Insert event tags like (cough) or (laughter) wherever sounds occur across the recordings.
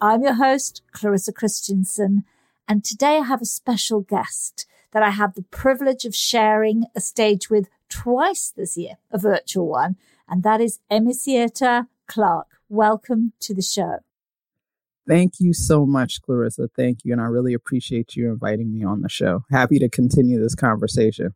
I'm your host, Clarissa Kristjansson, and today I have a special guest that I have the privilege of sharing a stage with twice this year, a virtual one, and that is AmiCietta Clarke. Welcome to the show. Thank you so much, Clarissa. Thank you. And I really appreciate you inviting me on the show. Happy to continue this conversation.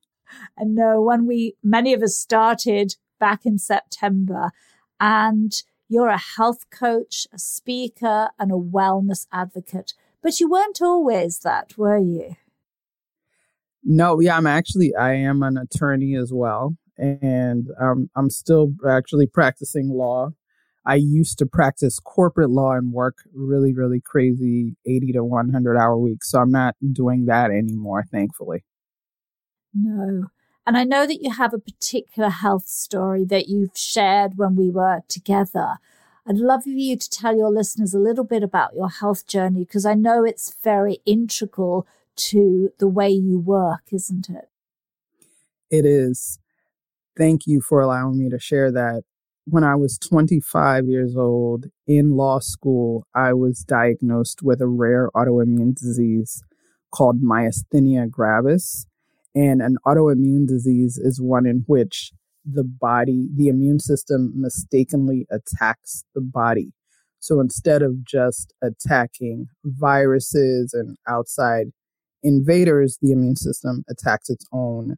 I know when we, many of us started back in September, and you're a health coach, a speaker, and a wellness advocate. But you weren't always that, were you? No, yeah, I'm actually I am an attorney as well, and um, I'm still actually practicing law. I used to practice corporate law and work really, really crazy 80 to 100 hour weeks. So I'm not doing that anymore, thankfully. No. And I know that you have a particular health story that you've shared when we were together. I'd love for you to tell your listeners a little bit about your health journey because I know it's very integral to the way you work, isn't it? It is. Thank you for allowing me to share that. When I was 25 years old in law school, I was diagnosed with a rare autoimmune disease called myasthenia gravis. And an autoimmune disease is one in which the body, the immune system mistakenly attacks the body. So instead of just attacking viruses and outside invaders, the immune system attacks its own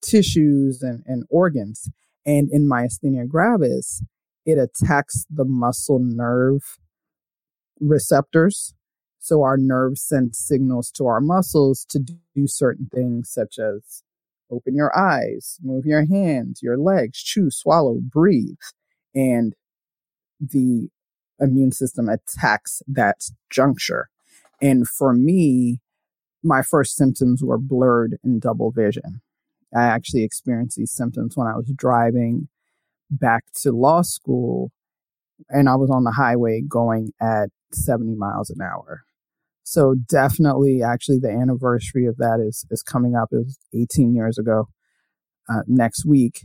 tissues and, and organs. And in myasthenia gravis, it attacks the muscle nerve receptors. So our nerves send signals to our muscles to do certain things, such as open your eyes, move your hands, your legs, chew, swallow, breathe. And the immune system attacks that juncture. And for me, my first symptoms were blurred and double vision. I actually experienced these symptoms when I was driving back to law school and I was on the highway going at 70 miles an hour. So definitely, actually, the anniversary of that is is coming up. It was 18 years ago uh, next week,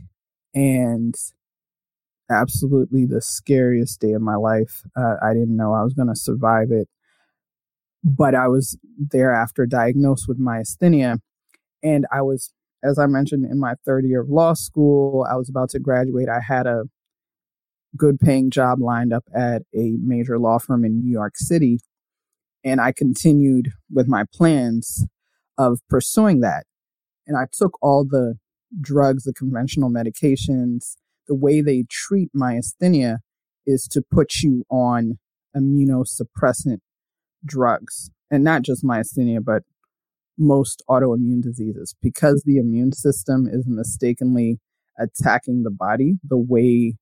and absolutely the scariest day of my life. Uh, I didn't know I was going to survive it, but I was thereafter diagnosed with myasthenia, and I was, as I mentioned, in my third year of law school. I was about to graduate. I had a good paying job lined up at a major law firm in New York City and I continued with my plans of pursuing that. And I took all the drugs, the conventional medications. The way they treat myasthenia is to put you on immunosuppressant drugs. And not just myasthenia, but most autoimmune diseases. Because the immune system is mistakenly attacking the body, the way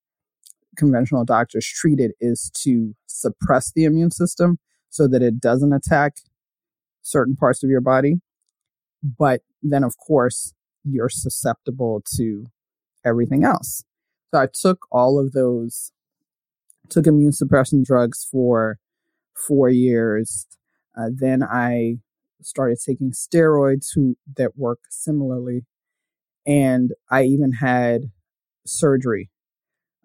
conventional doctors treat it is to suppress the immune system so that it doesn't attack certain parts of your body. But then, of course, you're susceptible to everything else. So I took all of those, took immune suppression drugs for four years. Uh, then I started taking steroids who that work similarly. And I even had surgery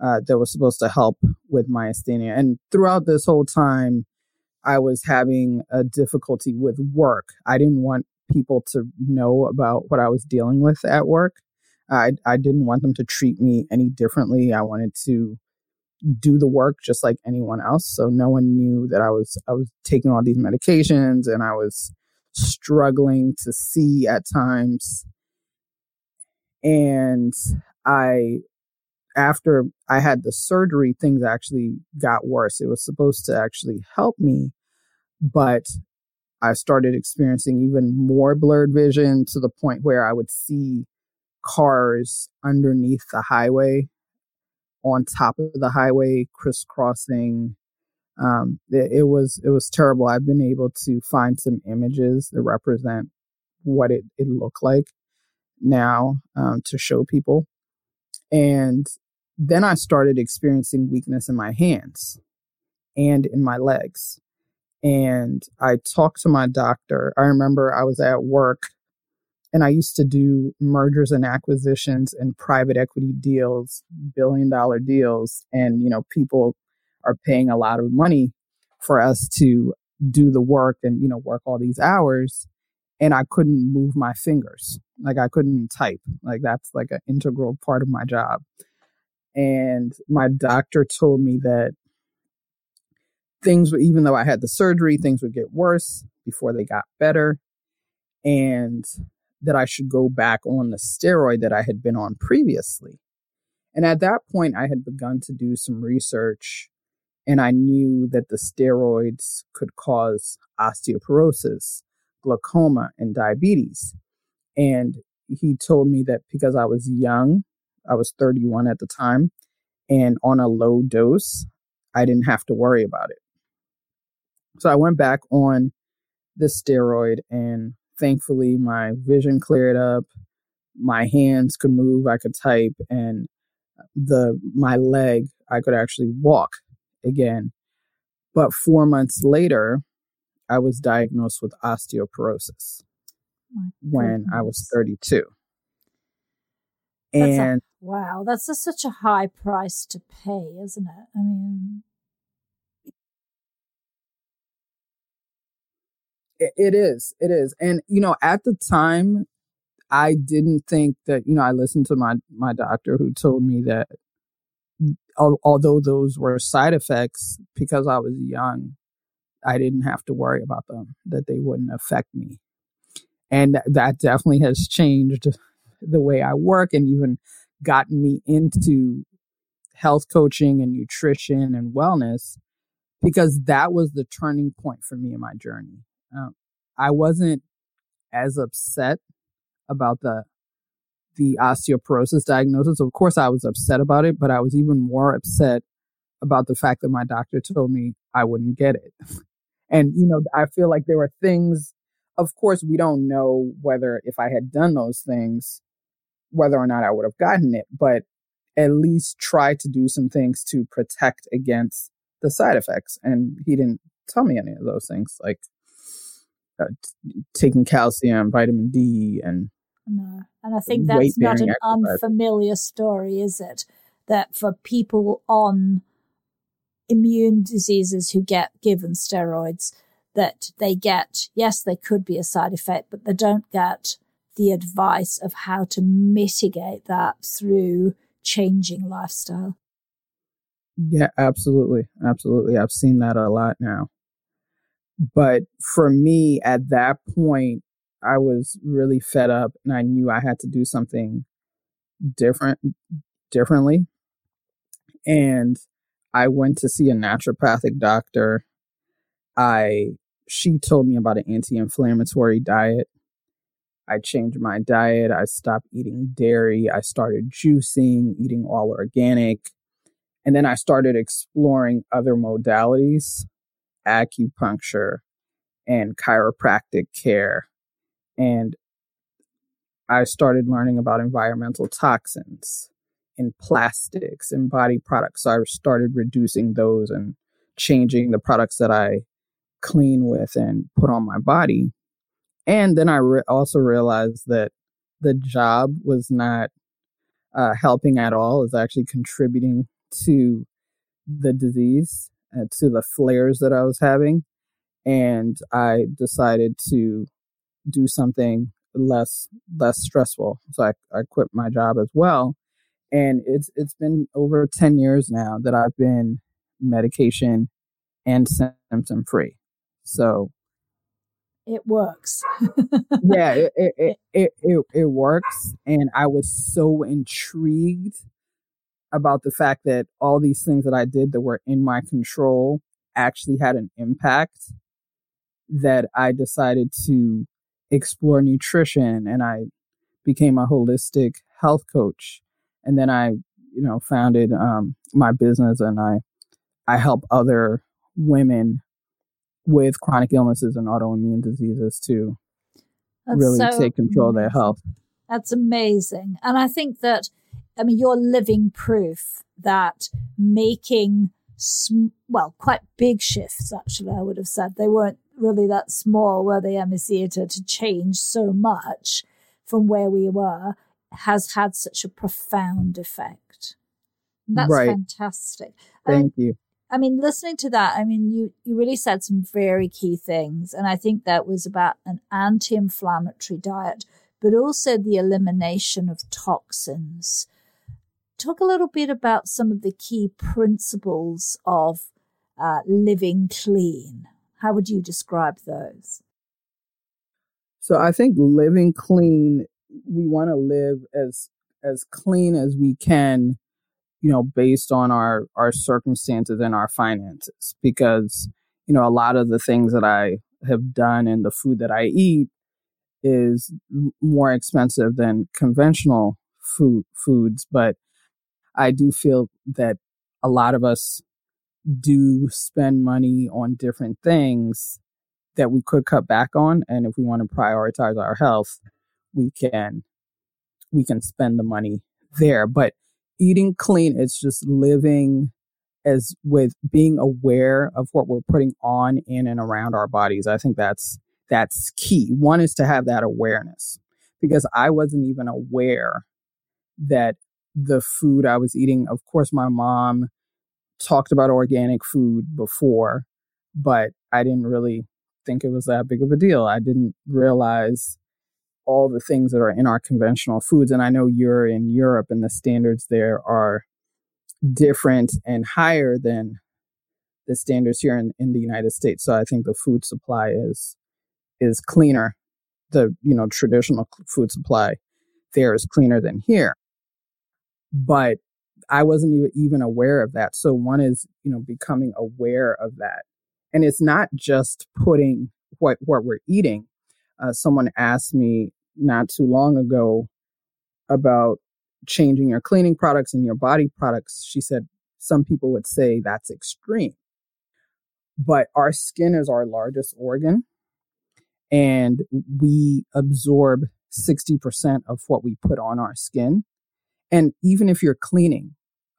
uh, that was supposed to help with myasthenia. And throughout this whole time, I was having a difficulty with work. I didn't want people to know about what I was dealing with at work. I, I didn't want them to treat me any differently. I wanted to do the work just like anyone else. So no one knew that I was I was taking all these medications and I was struggling to see at times. And I after I had the surgery, things actually got worse. It was supposed to actually help me, but I started experiencing even more blurred vision to the point where I would see cars underneath the highway, on top of the highway, crisscrossing. Um, it, it was it was terrible. I've been able to find some images that represent what it, it looked like now um, to show people. And then I started experiencing weakness in my hands and in my legs. And I talked to my doctor. I remember I was at work and I used to do mergers and acquisitions and private equity deals, billion dollar deals. And, you know, people are paying a lot of money for us to do the work and, you know, work all these hours. And I couldn't move my fingers. Like I couldn't type. Like that's like an integral part of my job. And my doctor told me that things, even though I had the surgery, things would get worse before they got better. And that I should go back on the steroid that I had been on previously. And at that point, I had begun to do some research and I knew that the steroids could cause osteoporosis, glaucoma, and diabetes. And he told me that because I was young I was 31 at the time, and on a low dose, I didn't have to worry about it. So I went back on the steroid, and thankfully, my vision cleared up. My hands could move, I could type, and the my leg, I could actually walk again. But four months later, I was diagnosed with osteoporosis when I was 32. And Wow, that's a, such a high price to pay, isn't it? I mean, it, it is. It is. And, you know, at the time, I didn't think that, you know, I listened to my, my doctor who told me that although those were side effects, because I was young, I didn't have to worry about them, that they wouldn't affect me. And that definitely has changed the way I work and even gotten me into health coaching and nutrition and wellness because that was the turning point for me in my journey. Um, I wasn't as upset about the the osteoporosis diagnosis. Of course, I was upset about it, but I was even more upset about the fact that my doctor told me I wouldn't get it. (laughs) and you know, I feel like there were things. Of course, we don't know whether if I had done those things, whether or not I would have gotten it, but at least try to do some things to protect against the side effects. And he didn't tell me any of those things, like uh, t- taking calcium, vitamin D, and no. And I think that's not an exercise. unfamiliar story, is it? That for people on immune diseases who get given steroids, that they get, yes, they could be a side effect, but they don't get the advice of how to mitigate that through changing lifestyle. Yeah, absolutely. Absolutely. I've seen that a lot now. But for me, at that point, I was really fed up and I knew I had to do something different, differently. And I went to see a naturopathic doctor. I, she told me about an anti inflammatory diet I changed my diet. I stopped eating dairy. I started juicing, eating all organic. And then I started exploring other modalities, acupuncture and chiropractic care. And I started learning about environmental toxins in plastics and body products. So I started reducing those and changing the products that I clean with and put on my body. And then I re- also realized that the job was not uh, helping at all, is actually contributing to the disease, uh, to the flares that I was having. And I decided to do something less less stressful. So I, I quit my job as well. And it's it's been over 10 years now that I've been medication and symptom free. So it works. yeah, it, (laughs) it, it, it, it works. And I was so intrigued about the fact that all these things that I did that were in my control actually had an impact that I decided to explore nutrition and I became a holistic health coach. And then I, you know, founded um, my business and I, I help other women with chronic illnesses and autoimmune diseases to That's really so take control amazing. of their health. That's amazing. And I think that, I mean, you're living proof that making, sm- well, quite big shifts, actually, I would have said. They weren't really that small, were they, Theatre, to change so much from where we were has had such a profound effect. That's right. fantastic. Thank um, you. I mean, listening to that, I mean, you, you really said some very key things. And I think that was about an anti inflammatory diet, but also the elimination of toxins. Talk a little bit about some of the key principles of uh, living clean. How would you describe those? So I think living clean, we want to live as as clean as we can you know, based on our our circumstances and our finances because you know, a lot of the things that I have done and the food that I eat is more expensive than conventional food foods, but I do feel that a lot of us do spend money on different things that we could cut back on and if we want to prioritize our health we can we can spend the money there but eating clean it's just living as with being aware of what we're putting on in and around our bodies. I think that's that's key. One is to have that awareness because I wasn't even aware that the food I was eating, of course my mom talked about organic food before, but I didn't really think it was that big of a deal. I didn't realize all the things that are in our conventional foods. And I know you're in Europe and the standards there are different and higher than the standards here in, in the United States. So I think the food supply is is cleaner. The you know traditional food supply there is cleaner than here. But I wasn't even aware of that. So one is, you know, becoming aware of that. And it's not just putting what what we're eating. Uh, someone asked me not too long ago about changing your cleaning products and your body products. She said some people would say that's extreme. But our skin is our largest organ, and we absorb 60% of what we put on our skin. And even if you're cleaning,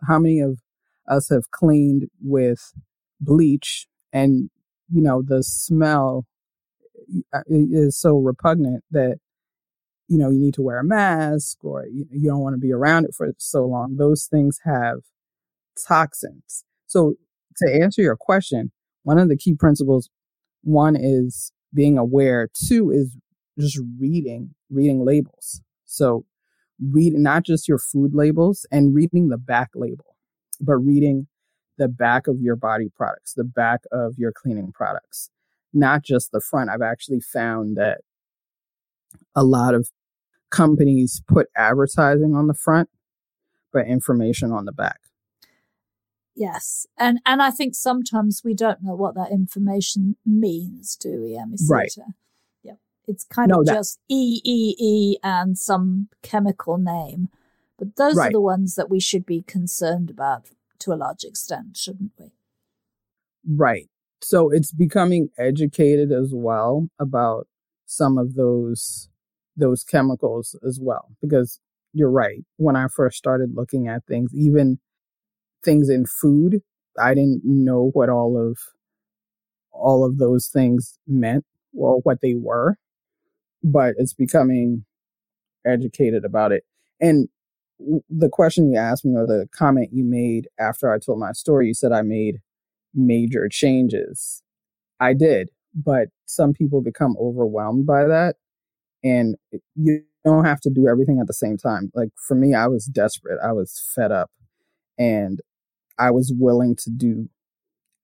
how many of us have cleaned with bleach and, you know, the smell uh, is so repugnant that you know, you need to wear a mask or you, you don't want to be around it for so long. Those things have toxins. So to answer your question, one of the key principles, one is being aware. Two is just reading, reading labels. So reading not just your food labels and reading the back label, but reading the back of your body products, the back of your cleaning products, not just the front. I've actually found that a lot of companies put advertising on the front, but information on the back. Yes. And and I think sometimes we don't know what that information means, do we, AmiCietta? Right. Yeah. It's kind no, of that, just E E E and some chemical name. But those right. are the ones that we should be concerned about to a large extent, shouldn't we? Right. So it's becoming educated as well about some of those those chemicals as well. Because you're right. When I first started looking at things, even things in food, I didn't know what all of all of those things meant or what they were. but it's becoming educated about it. And the question you asked me or the comment you made after I told my story, you said I made major changes. I did, but some people become overwhelmed by that. And you don't have to do everything at the same time. Like for me, I was desperate. I was fed up and I was willing to do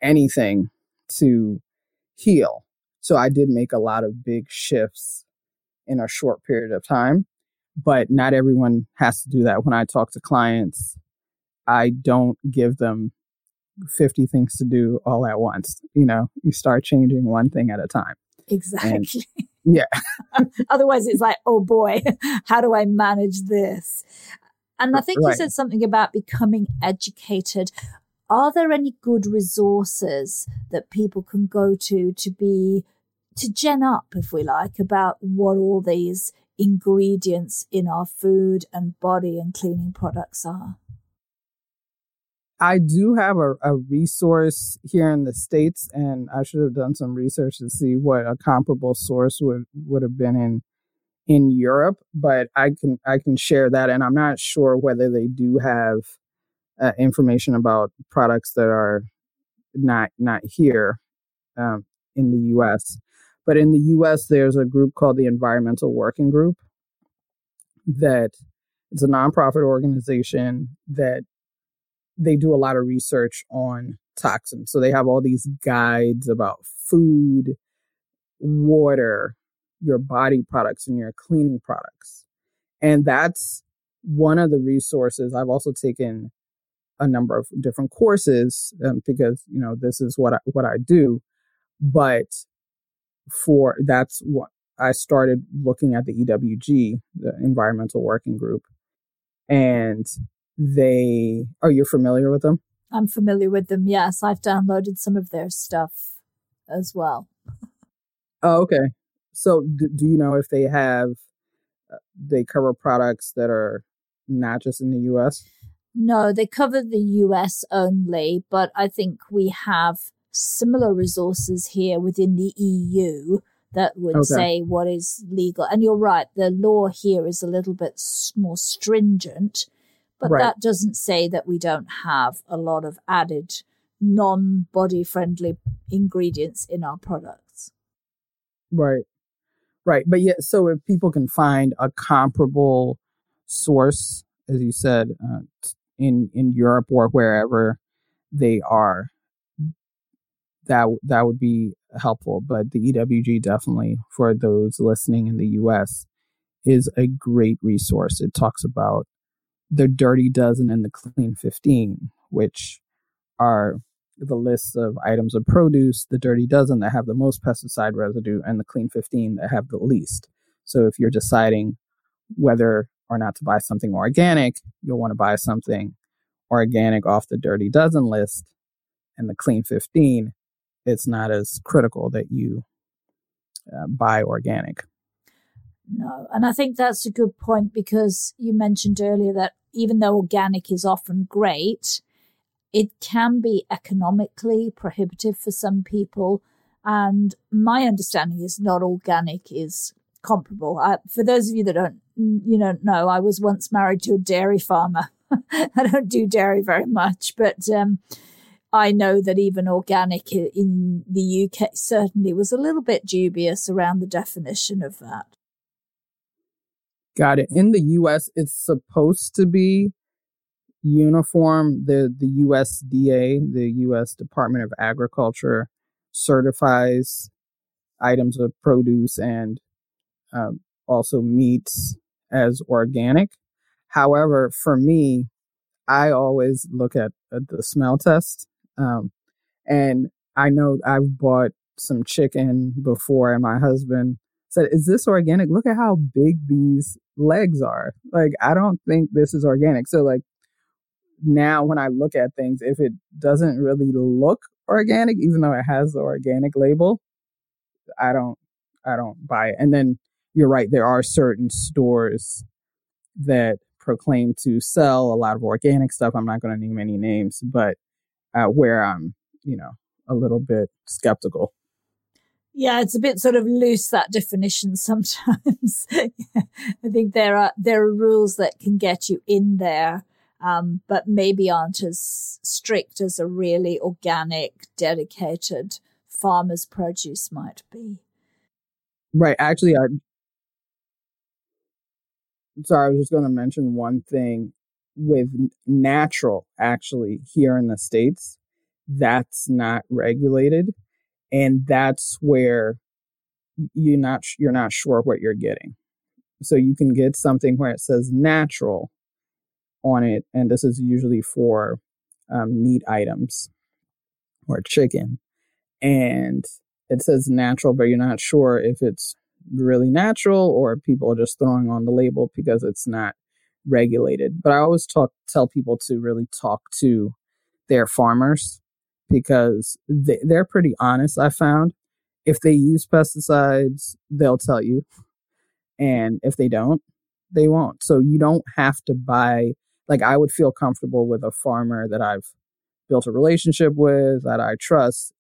anything to heal. So I did make a lot of big shifts in a short period of time, but not everyone has to do that. When I talk to clients, I don't give them 50 things to do all at once. You know, you start changing one thing at a time. Exactly. And, yeah. (laughs) Otherwise, it's like, oh boy, (laughs) how do I manage this? And I think right. you said something about becoming educated. Are there any good resources that people can go to to be to gen up, if we like, about what all these ingredients in our food and body and cleaning products are? I do have a, a resource here in the States, and I should have done some research to see what a comparable source would, would have been in in Europe, but I can I can share that, and I'm not sure whether they do have uh, information about products that are not not here um, in the U.S. But in the U.S., there's a group called the Environmental Working Group that it's a nonprofit organization that they do a lot of research on toxins. So they have all these guides about food, water, your body products, and your cleaning products. And that's one of the resources. I've also taken a number of different courses um, because you know this is what I, what I do. But for that's what I started looking at the EWG, the Environmental Working Group, and they are you familiar with them? I'm familiar with them. Yes, I've downloaded some of their stuff as well. Oh, okay. So, do, do you know if they have uh, they cover products that are not just in the U.S.? No, they cover the US only, but I think we have similar resources here within the EU that would okay. say what is legal. And you're right, the law here is a little bit more stringent, but right. that doesn't say that we don't have a lot of added non body friendly ingredients in our products. Right. Right. But yeah, so if people can find a comparable source, as you said, uh, in in Europe or wherever they are, that that would be helpful. But the EWG definitely for those listening in the U.S. is a great resource. It talks about the Dirty Dozen and the Clean Fifteen, which are the lists of items of produce, the Dirty Dozen that have the most pesticide residue, and the Clean 15 that have the least. So if you're deciding whether or not to buy something organic, you'll want to buy something organic off the Dirty Dozen list and the Clean 15. It's not as critical that you uh, buy organic. No, and I think that's a good point because you mentioned earlier that even though organic is often great, it can be economically prohibitive for some people. And my understanding is not organic is comparable. I, for those of you that don't, you know, know, I was once married to a dairy farmer. (laughs) I don't do dairy very much, but um, I know that even organic in the UK certainly was a little bit dubious around the definition of that. Got it. In the US, it's supposed to be uniform. The the USDA, the U.S. Department of Agriculture, certifies items of produce and um, also meats as organic. However, for me, I always look at, at the smell test. Um, and I know I've bought some chicken before, and my husband said, Is this organic? Look at how big these legs are. Like, I don't think this is organic. So, like, now when I look at things, if it doesn't really look organic, even though it has the organic label, I don't I don't buy it. And then you're right, there are certain stores that proclaim to sell a lot of organic stuff. I'm not going to name any names, but uh, where I'm, you know, a little bit skeptical. Yeah, it's a bit sort of loose that definition (laughs) sometimes. I think there are there are rules that can get you in there, um, but maybe aren't as strict as a really organic, dedicated farmer's produce might be. Right. Actually, I sorry, I was just going to mention one thing with natural. Actually, here in the states, that's not regulated and that's where you're not you're not sure what you're getting. So you can get something where it says natural on it and this is usually for um, meat items or chicken. And it says natural but you're not sure if it's really natural or people are just throwing on the label because it's not regulated. But i always talk tell people to really talk to their farmers because they, they're pretty honest. I found if they use pesticides, they'll tell you, and if they don't, they won't. So you don't have to buy. Like I would feel comfortable with a farmer that I've built a relationship with that I trust,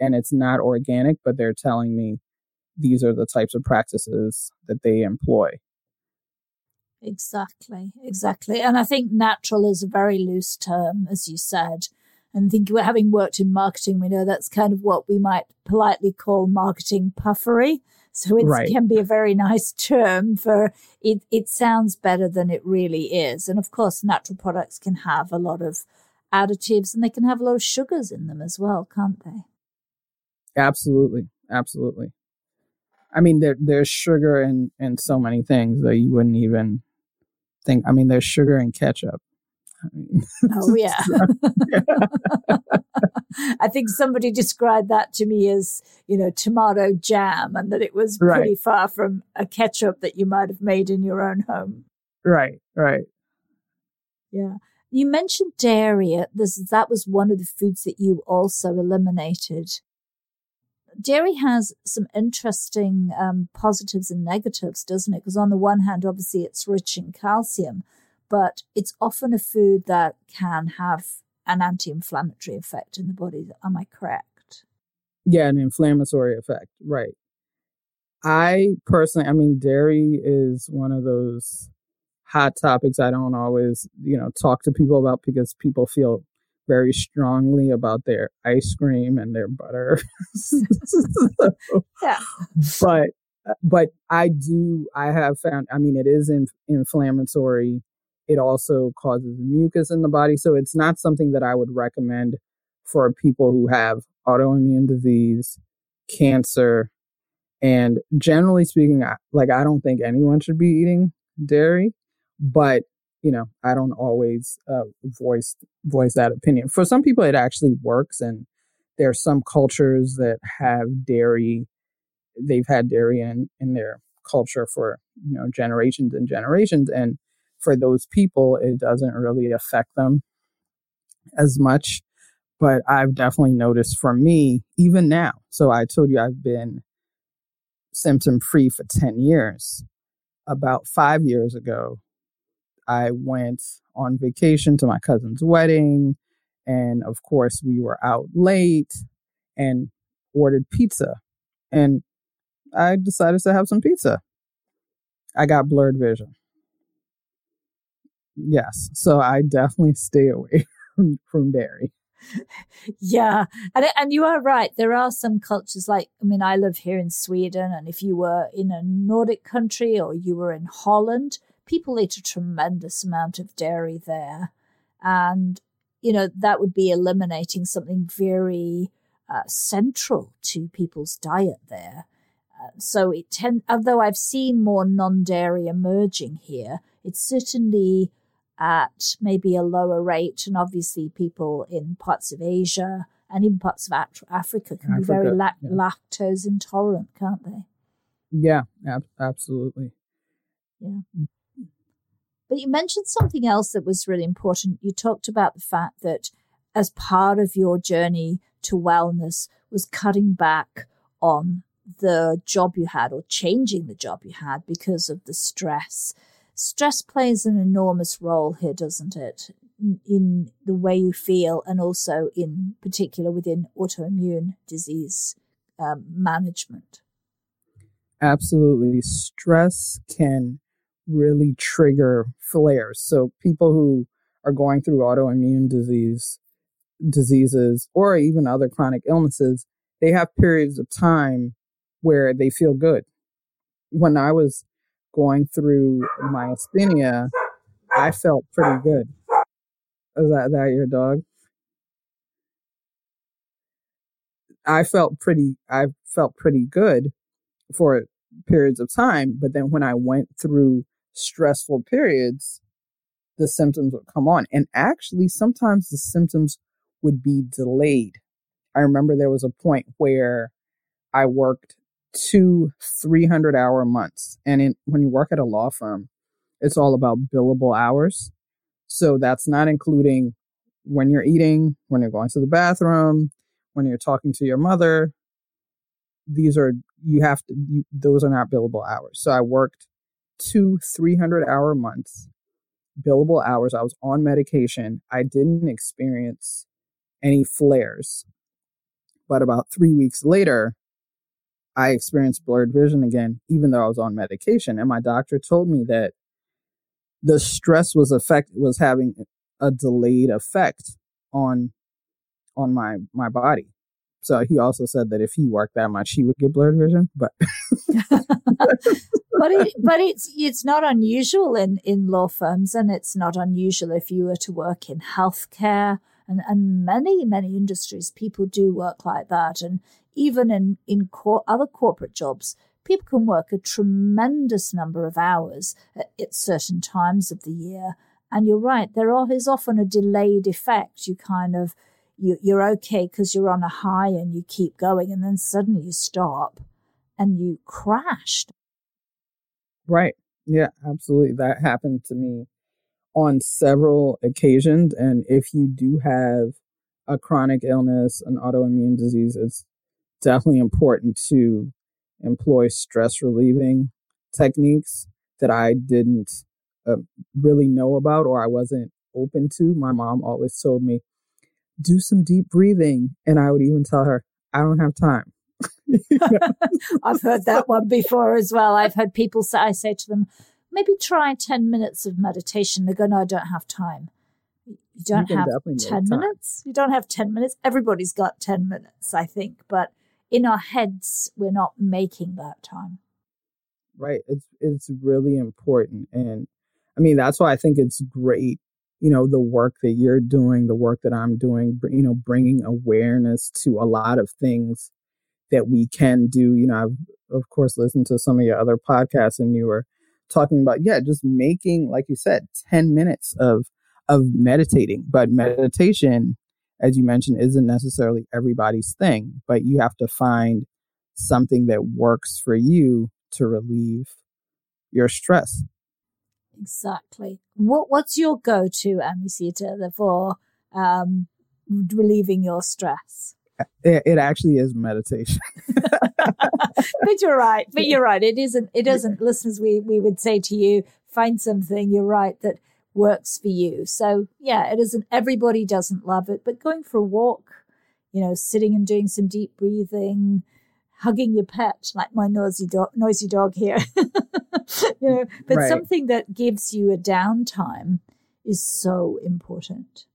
and it's not organic, but they're telling me these are the types of practices that they employ. Exactly, exactly. And I think natural is a very loose term, as you said. And think having worked in marketing, we know that's kind of what we might politely call marketing puffery. So it right. can be a very nice term for it. It sounds better than it really is. And of course, natural products can have a lot of additives and they can have a lot of sugars in them as well, can't they? Absolutely. Absolutely. I mean, there, there's sugar in, in so many things that you wouldn't even think. I mean, there's sugar in ketchup (laughs) oh yeah. (laughs) I think somebody described that to me as, you know, tomato jam and that it was right. pretty far from a ketchup that you might have made in your own home. Right, right. Yeah. You mentioned dairy. This, that was one of the foods that you also eliminated. Dairy has some interesting um, positives and negatives, doesn't it? Because on the one hand, obviously, it's rich in calcium, but it's often a food that can have an anti-inflammatory effect in the body. Am I correct? Yeah, an inflammatory effect, right. I personally, I mean, dairy is one of those hot topics I don't always, you know, talk to people about because people feel very strongly about their ice cream and their butter. (laughs) yeah. (laughs) But but I do I have found I mean it is in, inflammatory it also causes mucus in the body. So it's not something that I would recommend for people who have autoimmune disease, cancer, and generally speaking, I, like I don't think anyone should be eating dairy, but you know, I don't always uh, voice voice that opinion. For some people, it actually works, and there are some cultures that have dairy. They've had dairy in in their culture for you know generations and generations, and for those people, it doesn't really affect them as much. But I've definitely noticed for me, even now. So I told you I've been symptom free for 10 years. About five years ago, I went on vacation to my cousin's wedding. And of course, we were out late and ordered pizza. And I decided to have some pizza. I got blurred vision. Yes. So I definitely stay away (laughs) from, from dairy. (laughs) Yeah. And, and you are right. There are some cultures like, I mean, I live here in Sweden. And if you were in a Nordic country or you were in Holland, people eat a tremendous amount of dairy there. And, you know, that would be eliminating something very uh, central to people's diet there. Uh, so it tend, although I've seen more non-dairy emerging here, it's certainly at maybe a lower rate. And obviously, people in parts of Asia and in parts of Africa can Africa, be very la- yeah. lactose intolerant, can't they? Yeah, ab- absolutely. Yeah. But you mentioned something else that was really important. You talked about the fact that as part of your journey to wellness was cutting back on the job you had or changing the job you had because of the stress stress plays an enormous role here, doesn't it? In the way you feel, and also in particular within autoimmune disease um, management. Absolutely. Stress can really trigger flares. So people who are going through autoimmune disease diseases or even other chronic illnesses, they have periods of time where they feel good. When I was going through myasthenia, I felt pretty good. Is that that your dog? I felt pretty I felt pretty good for periods of time, but then when I went through stressful periods, the symptoms would come on. And actually sometimes the symptoms would be delayed. I remember there was a point where I worked two 300 hour months. And in, when you work at a law firm, it's all about billable hours. So that's not including when you're eating, when you're going to the bathroom, when you're talking to your mother. These are, you have to, you, those are not billable hours. So I worked two 300 hour months, billable hours. I was on medication. I didn't experience any flares. But about three weeks later, I experienced blurred vision again, even though I was on medication. And my doctor told me that the stress was effect was having a delayed effect on on my my body. So he also said that if he worked that much, he would get blurred vision. But but it, but it's it's not unusual in in law firms, and it's not unusual if you were to work in healthcare and and many many industries. People do work like that, and even in in cor- other corporate jobs, people can work a tremendous number of hours at, at certain times of the year. And you're right, there is often a delayed effect. You kind of you, you're okay because you're on a high and you keep going, and then suddenly you stop and you crashed. Right. Yeah, absolutely. That happened to me on several occasions. And if you do have a chronic illness, an autoimmune disease, it's definitely important to employ stress relieving techniques that I didn't uh, really know about or I wasn't open to. My mom always told me, do some deep breathing. And I would even tell her, I don't have time. (laughs) I've heard that one before as well. I've heard people say, I say to them, maybe try 10 minutes of meditation. They go, no, I don't have time. You don't you have 10 minutes? You don't have 10 minutes? Everybody's got 10 minutes, I think. But in our heads, we're not making that time. Right. It's, it's really important. And I mean, that's why I think it's great you know the work that you're doing the work that i'm doing you know bringing awareness to a lot of things that we can do you know i've of course listened to some of your other podcasts and you were talking about yeah just making like you said 10 minutes of of meditating but meditation as you mentioned isn't necessarily everybody's thing but you have to find something that works for you to relieve your stress exactly what what's your go-to AmiCietta for um relieving your stress it, it actually is meditation. (laughs) but you're right. But you're right. It isn't. It doesn't. Listeners, we we would say to you, find something. You're right that works for you. So yeah, it isn't. Everybody doesn't love it, but going for a walk, you know, sitting and doing some deep breathing, hugging your pet, like my noisy dog, noisy dog here. (laughs) you know, but right. something that gives you a downtime is so important.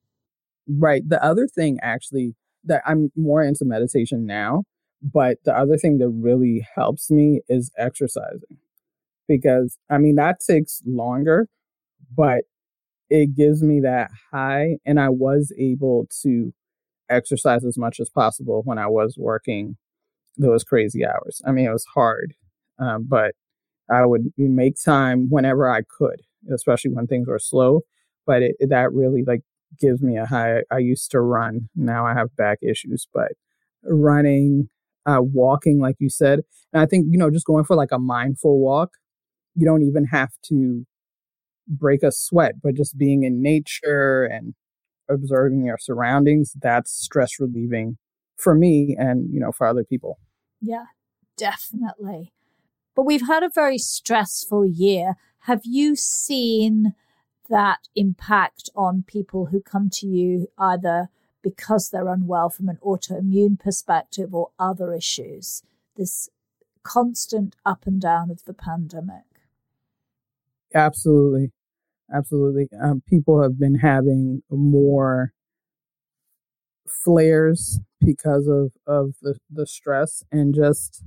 Right. The other thing actually that I'm more into meditation now, but the other thing that really helps me is exercising. Because I mean that takes longer, but it gives me that high and I was able to exercise as much as possible when I was working those crazy hours. I mean, it was hard, um, but I would make time whenever I could, especially when things were slow. But it, that really like gives me a high. I used to run. Now I have back issues, but running, uh, walking, like you said. And I think, you know, just going for like a mindful walk, you don't even have to break a sweat, but just being in nature and observing your surroundings, that's stress relieving for me and, you know, for other people. Yeah, definitely. But we've had a very stressful year. Have you seen that impact on people who come to you either because they're unwell from an autoimmune perspective or other issues. This constant up and down of the pandemic. Absolutely. Absolutely. Um, people have been having more flares because of, of the, the stress and just,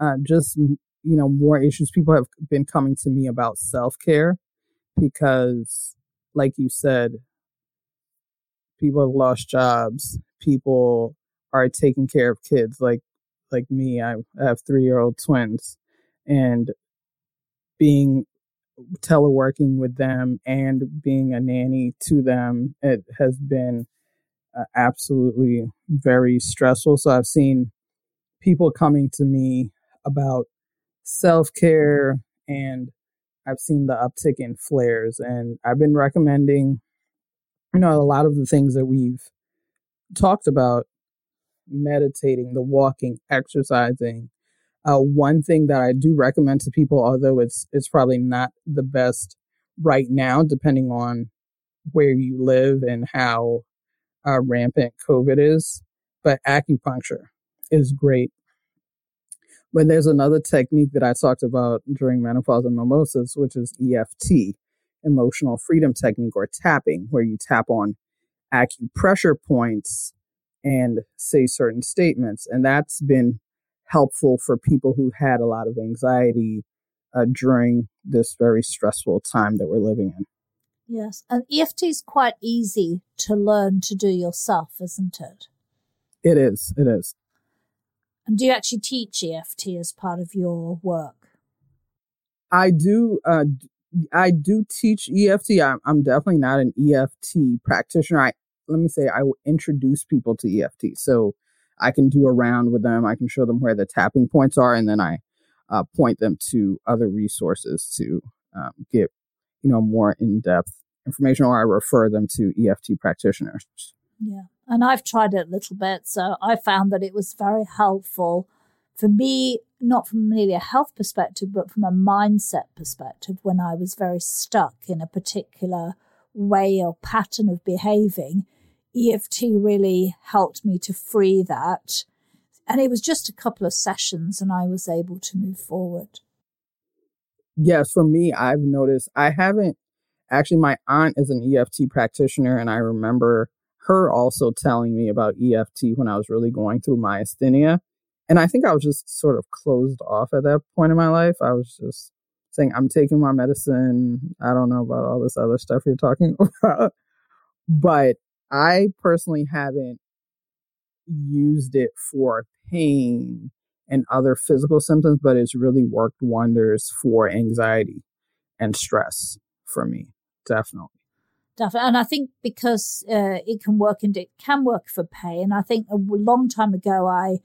uh, just, you know, more issues. People have been coming to me about self care because, like you said, people have lost jobs. People are taking care of kids like, like me. I have three year old twins and being teleworking with them and being a nanny to them, it has been uh, absolutely very stressful. So I've seen people coming to me about self care and I've seen the uptick in flares and I've been recommending, you know, a lot of the things that we've talked about meditating, the walking, exercising, uh, one thing that I do recommend to people, although it's it's probably not the best right now, depending on where you live and how uh, rampant COVID is, but acupuncture is great. But there's another technique that I talked about during menopause and mimosas, which is EFT, emotional freedom technique, or tapping, where you tap on acupressure points and say certain statements. And that's been helpful for people who had a lot of anxiety uh, during this very stressful time that we're living in. Yes, and EFT is quite easy to learn to do yourself, isn't it? It is. It is. And do you actually teach EFT as part of your work? I do. Uh, I do teach EFT. I'm, I'm definitely not an EFT practitioner. I let me say I introduce people to EFT. So I can do a round with them. I can show them where the tapping points are, and then I uh, point them to other resources to um, get you know more in depth information, or I refer them to EFT practitioners. Yeah, and I've tried it a little bit, so I found that it was very helpful for me, not from merely a health perspective, but from a mindset perspective. When I was very stuck in a particular way or pattern of behaving, EFT really helped me to free that. And it was just a couple of sessions and I was able to move forward. Yes, for me, I've noticed I haven't actually, my aunt is an EFT practitioner, and I remember her also telling me about EFT when I was really going through myasthenia. And I think I was just sort of closed off at that point in my life. I was just saying, I'm taking my medicine. I don't know about all this other stuff you're talking (laughs) about. But I personally haven't used it for pain and other physical symptoms, but it's really worked wonders for anxiety and stress for me. Definitely. Definitely. And I think because uh, it can work and it can work for pain, I think a long time ago I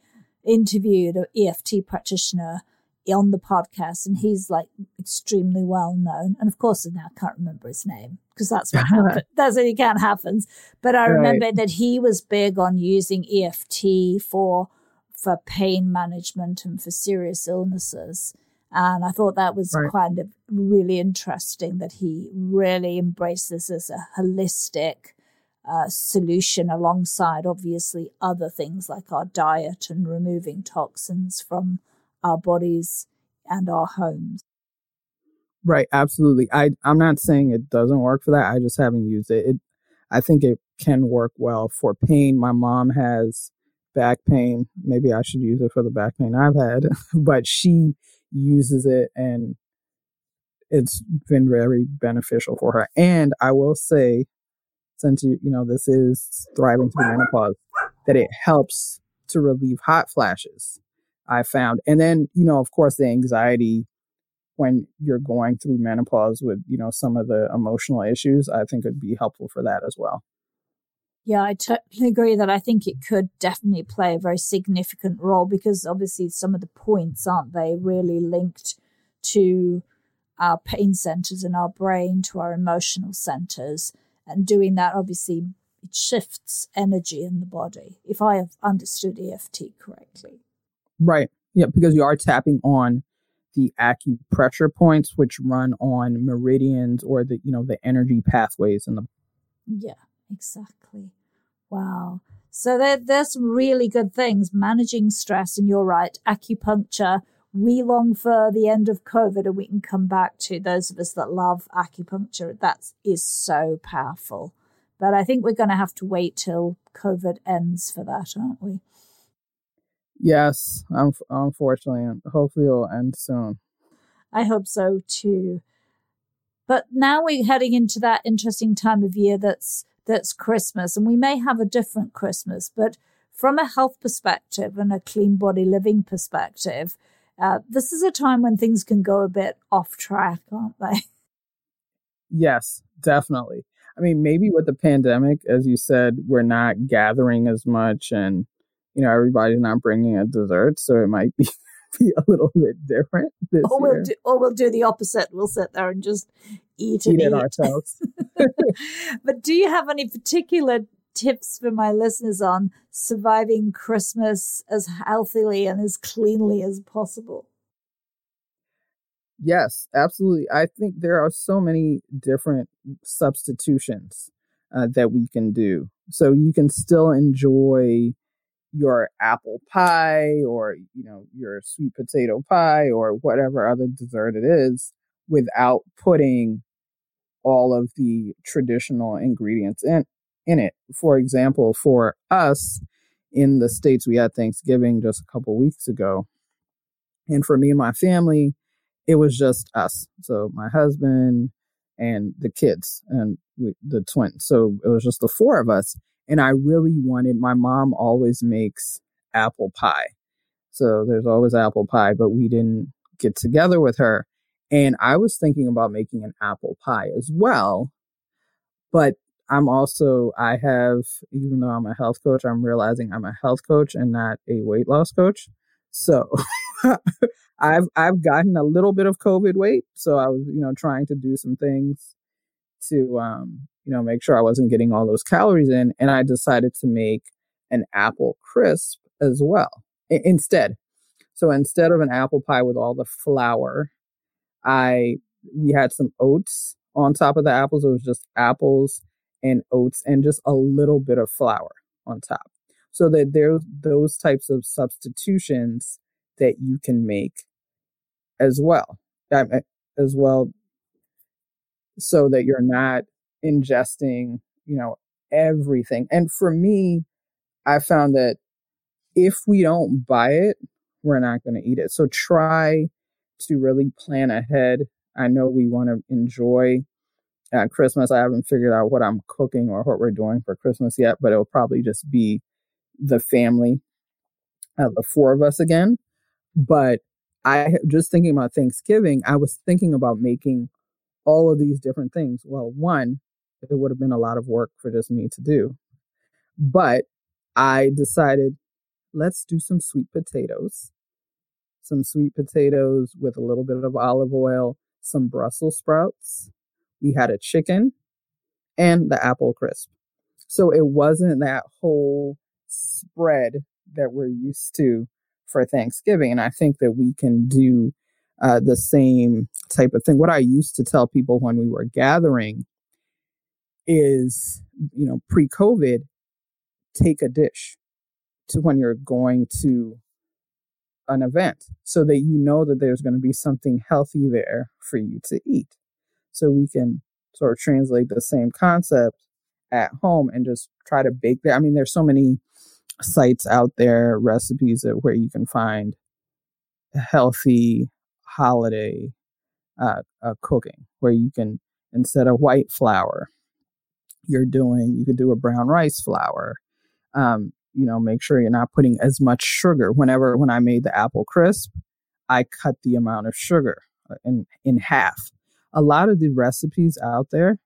interviewed an EFT practitioner on the podcast, and he's like extremely well known. And of course, now I can't remember his name because that's what (laughs) happens. That's what again happens. But I remember right. that he was big on using EFT for for pain management and for serious illnesses. And I thought that was right. kind of really interesting that he really embraced this as a holistic uh, solution alongside obviously other things like our diet and removing toxins from our bodies and our homes. Right, absolutely. I I'm not saying it doesn't work for that. I just haven't used it. It I think it can work well for pain. My mom has back pain. Maybe I should use it for the back pain I've had, (laughs) but she uses it and it's been very beneficial for her. And I will say, since you you know this is thriving through menopause, that it helps to relieve hot flashes. I found. And then, you know, of course, the anxiety when you're going through menopause with, you know, some of the emotional issues, I think would be helpful for that as well. Yeah, I totally agree that I think it could definitely play a very significant role because obviously some of the points, aren't they, really linked to our pain centers in our brain, to our emotional centers. And doing that, obviously, it shifts energy in the body, if I have understood EFT correctly. Right. Yeah, because you are tapping on the acupressure points which run on meridians or the you know the energy pathways in the Yeah, exactly. Wow. So there, there's some really good things managing stress, and you're right, acupuncture. We long for the end of COVID, and we can come back to those of us that love acupuncture. That is so powerful. But I think we're going to have to wait till COVID ends for that, aren't we? Yes, um, unfortunately, hopefully it'll end soon. I hope so too. But now we're heading into that interesting time of year that's that's Christmas, and we may have a different Christmas, but from a health perspective and a clean body living perspective, uh, this is a time when things can go a bit off track, aren't they? (laughs) Yes, definitely. I mean, maybe with the pandemic, as you said, we're not gathering as much, and you know everybody's not bringing a dessert, so it might be (laughs) be a little bit different this or we'll year. Do, or we'll do the opposite. We'll sit there and just eat, eat and it eat. ourselves. (laughs) but do you have any particular tips for my listeners on surviving Christmas as healthily and as cleanly as possible? Yes, absolutely. I think there are so many different substitutions uh, that we can do. So you can still enjoy your apple pie or you know your sweet potato pie or whatever other dessert it is without putting all of the traditional ingredients in in it. For example for us in the states we had thanksgiving just a couple weeks ago. And for me and my family it was just us. So my husband and the kids and we, the twins. So it was just the four of us and I really wanted, my mom always makes apple pie. So there's always apple pie, but we didn't get together with her. And I was thinking about making an apple pie as well. But I'm also, I have, even though I'm a health coach, I'm realizing I'm a health coach and not a weight loss coach. So (laughs) I've, I've gotten a little bit of COVID weight. So I was, you know, trying to do some things to, um, you know, make sure I wasn't getting all those calories in. And I decided to make an apple crisp as well I- instead. So instead of an apple pie with all the flour, I we had some oats on top of the apples. It was just apples and oats and just a little bit of flour on top. So that there's those types of substitutions that you can make as well. Eh, as well so that you're not ingesting, you know, everything. And for me, I found that if we don't buy it, we're not going to eat it. So try to really plan ahead. I know we want to enjoy at Christmas. I haven't figured out what I'm cooking or what we're doing for Christmas yet, but it'll probably just be the family, uh, the four of us again. But I just thinking about Thanksgiving, I was thinking about making all of these different things. Well, one, it would have been a lot of work for just me to do. But I decided, let's do some sweet potatoes. Some sweet potatoes with a little bit of olive oil, some Brussels sprouts. We had a chicken and the apple crisp. So it wasn't that whole spread that we're used to for Thanksgiving. And I think that we can do uh, the same type of thing. What I used to tell people when we were gathering is, you know, pre COVID, take a dish to when you're going to an event so that you know that there's going to be something healthy there for you to eat. So we can sort of translate the same concept at home and just try to bake there. I mean, there's so many sites out there, recipes that where you can find healthy holiday uh, uh, cooking, where you can instead of white flour, you're doing you could do a brown rice flour. Um, you know, make sure you're not putting as much sugar. Whenever when I made the apple crisp, I cut the amount of sugar uh, in in half. A lot of the recipes out there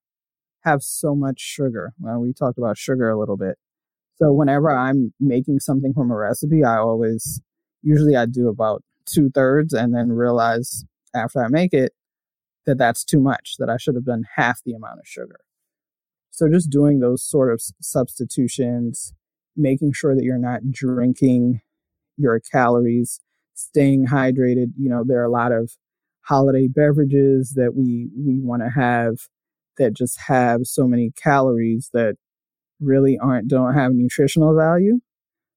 have so much sugar. Well, we talked about sugar a little bit. So whenever I'm making something from a recipe, I always usually I do about two thirds and then realize after I make it that that's too much, that I should have done half the amount of sugar. So just doing those sort of substitutions, making sure that you're not drinking your calories, staying hydrated. You know, there are a lot of holiday beverages that we we want to have that just have so many calories that really aren't don't have nutritional value.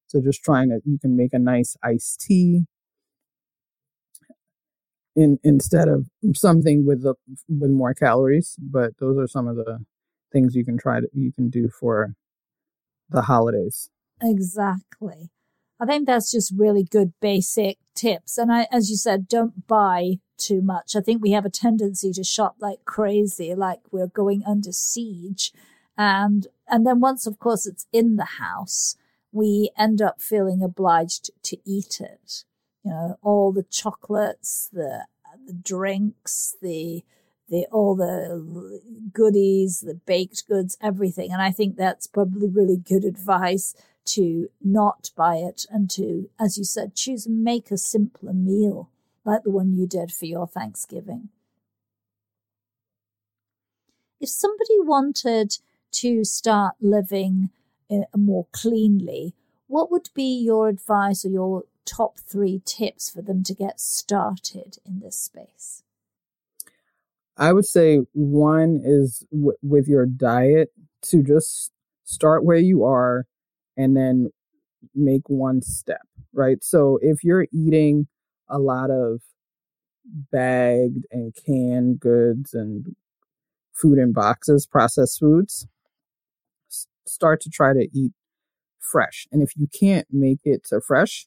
So just trying to you can make a nice iced tea in instead of something with the with more calories. But those are some of the things you can try to you can do for the holidays. Exactly. I think that's just really good basic tips. And I, as you said, don't buy too much. I think we have a tendency to shop like crazy, like we're going under siege. And, and then once, of course, it's in the house, we end up feeling obliged to eat it. You know, all the chocolates, the, the drinks, the, the, all the goodies, the baked goods, everything. And I think that's probably really good advice to not buy it and to, as you said, choose and make a simpler meal like the one you did for your Thanksgiving. If somebody wanted to start living uh, more cleanly, what would be your advice or your top three tips for them to get started in this space? I would say one is w- with your diet to just start where you are and then make one step, right? So if you're eating a lot of bagged and canned goods and food in boxes, processed foods, start to try to eat fresh. And if you can't make it to fresh,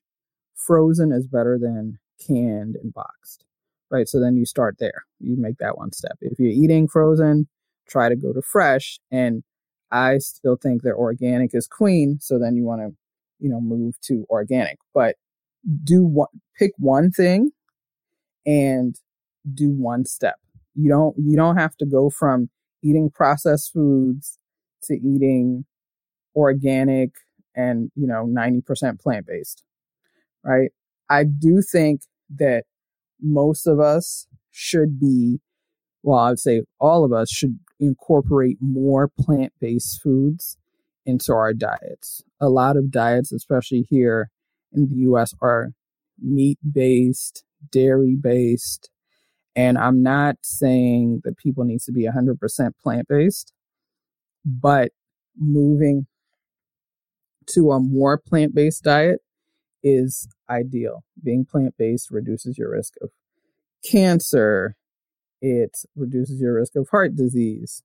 frozen is better than canned and boxed, right? So then you start there. You make that one step. If you're eating frozen, try to go to fresh. And I still think that organic is queen. So then you want to, you know, move to organic. But do one, pick one thing and do one step. You don't you don't have to go from eating processed foods to eating organic and, you know, 90% plant-based. Right? I do think that most of us should be well, I would say all of us should incorporate more plant based foods into our diets. A lot of diets, especially here in the US, are meat based, dairy based. And I'm not saying that people need to be 100% plant based, but moving to a more plant based diet is ideal. Being plant based reduces your risk of cancer, it reduces your risk of heart disease,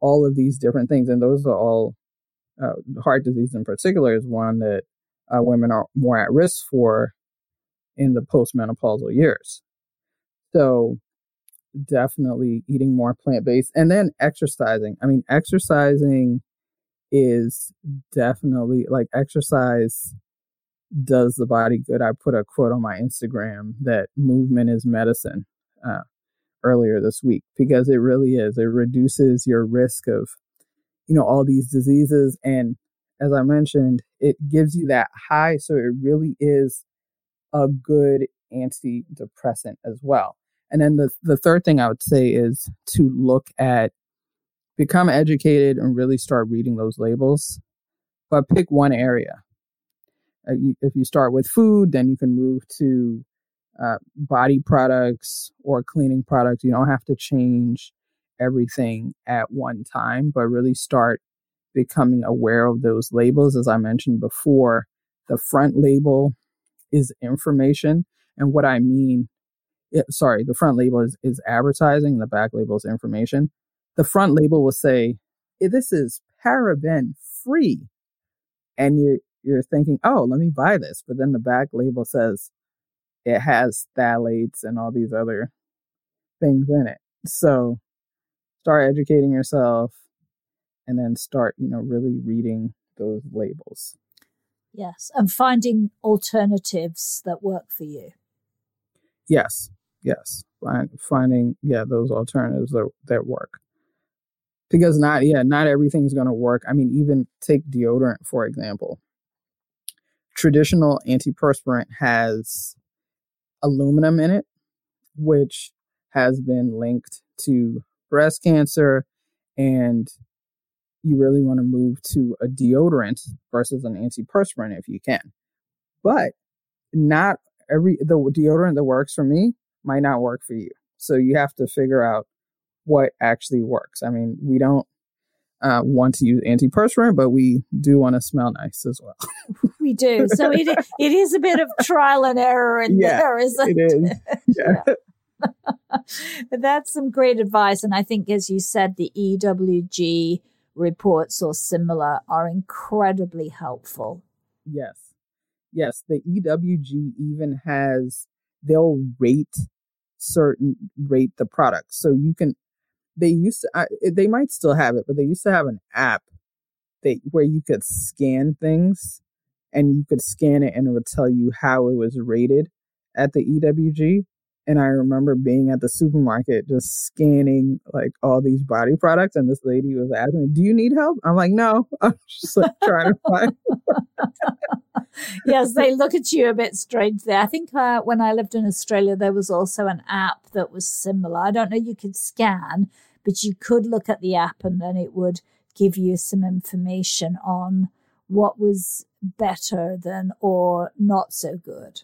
all of these different things. And those are all, uh, heart disease in particular is one that uh, women are more at risk for in the postmenopausal years. So definitely eating more plant based and then exercising. I mean, exercising is definitely like exercise does the body good. I put a quote on my Instagram that movement is medicine. Uh, earlier this week because it really is. It reduces your risk of, you know, all these diseases. And as I mentioned, it gives you that high. So it really is a good antidepressant as well. And then the, the third thing I would say is to look at, become educated and really start reading those labels, but pick one area. Uh, you, if you start with food, then you can move to uh, body products or cleaning products. You don't have to change everything at one time, but really start becoming aware of those labels. As I mentioned before, the front label is information. And what I mean, it, sorry, the front label is, is advertising, the back label is information. The front label will say, this is paraben free. And you're, you're thinking, oh, let me buy this. But then the back label says, it has phthalates and all these other things in it. So start educating yourself and then start, you know, really reading those labels. Yes, and finding alternatives that work for you. Yes, yes, Find, finding yeah those alternatives that that work because not yeah not everything's going to work. I mean, even take deodorant for example. Traditional antiperspirant has aluminum in it, which has been linked to breast cancer. And you really want to move to a deodorant versus an antiperspirant if you can. But not every the deodorant that works for me might not work for you. So you have to figure out what actually works. I mean, we don't uh, want to use antiperspirant, but we do want to smell nice as well. (laughs) we do. So it it is a bit of trial and error in yeah, there, isn't it? Is. (laughs) Yeah. but that's some great advice. And I think, as you said, the EWG reports or similar are incredibly helpful. Yes. Yes. The EWG even has, they'll rate certain, rate the product. So you can they used to I, they might still have it but they used to have an app that where you could scan things and you could scan it and it would tell you how it was rated at the EWG and I remember being at the supermarket just scanning like all these body products and this lady was asking me, "Do you need help?" I'm like, "No." (laughs) I'm just like trying to find (laughs) yes, they look at you a bit strange there. I think uh, when I lived in Australia, there was also an app that was similar. I don't know, you could scan, but you could look at the app and then it would give you some information on what was better than or not so good.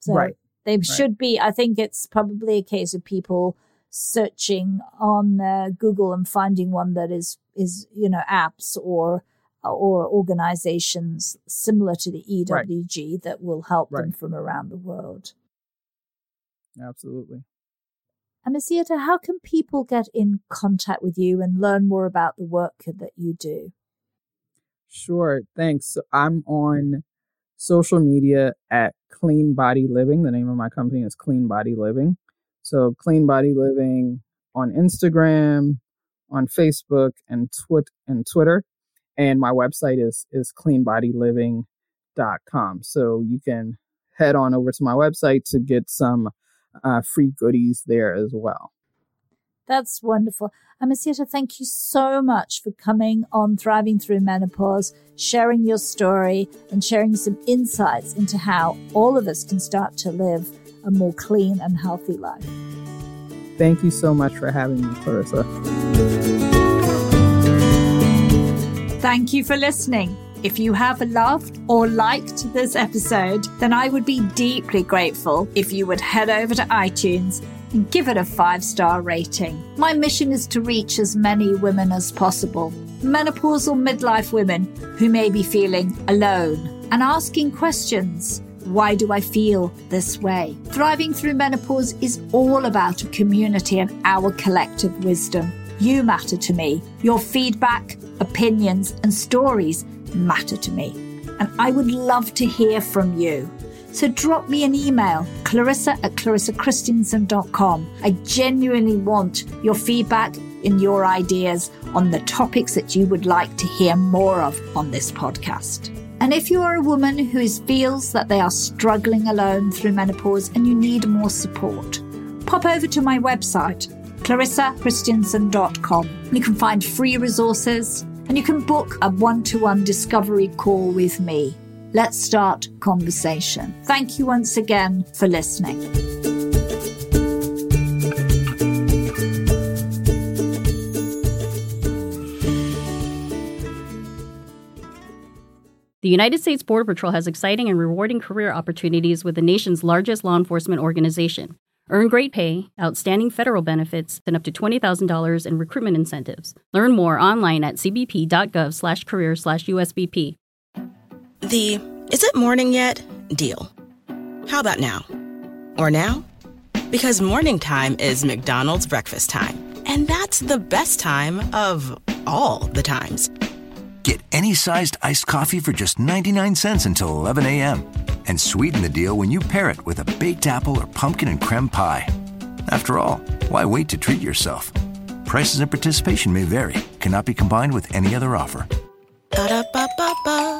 So right. they right. should be, I think it's probably a case of people searching on uh, Google and finding one that is, is, you know, apps or, or organizations similar to the EWG right. that will help them from around the world. Absolutely. AmiCietta, how can people get in contact with you and learn more about the work that you do? Sure, thanks. So I'm on social media at Clean Body Living. The name of my company is Clean Body Living. So Clean Body Living on Instagram, on Facebook, and Twit and Twitter. And my website is is cleanbodyliving.com. So you can head on over to my website to get some uh, free goodies there as well. That's wonderful. AmiCietta, thank you so much for coming on Thriving Through Menopause, sharing your story, and sharing some insights into how all of us can start to live a more clean and healthy life. Thank you so much for having me, Clarissa. Thank you for listening. If you have loved or liked this episode, then I would be deeply grateful if you would head over to iTunes and give it a five star rating. My mission is to reach as many women as possible, menopausal midlife women who may be feeling alone and asking questions. Why do I feel this way? Thriving through menopause is all about a community and our collective wisdom. You matter to me. Your feedback, opinions, and stories matter to me. And I would love to hear from you. So drop me an email, clarissa at clarissakristjansson.com. I genuinely want your feedback and your ideas on the topics that you would like to hear more of on this podcast. And if you are a woman who feels that they are struggling alone through menopause and you need more support, pop over to my website, clarissakristjansson.com. You can find free resources, and you can book a one to one discovery call with me. Let's start conversation. Thank you once again for listening. The United States Border Patrol has exciting and rewarding career opportunities with the nation's largest law enforcement organization. Earn great pay, outstanding federal benefits, and up to $20,000 in recruitment incentives. Learn more online at cbp.gov slash career slash USBP. The is it morning yet deal. How about now? Or now? Because morning time is McDonald's breakfast time. And that's the best time of all the times. Get any sized iced coffee for just 99 cents until 11 a.m and sweeten the deal when you pair it with a baked apple or pumpkin and creme pie. After all, why wait to treat yourself? Prices and participation may vary, cannot be combined with any other offer. Ba-da-ba-ba.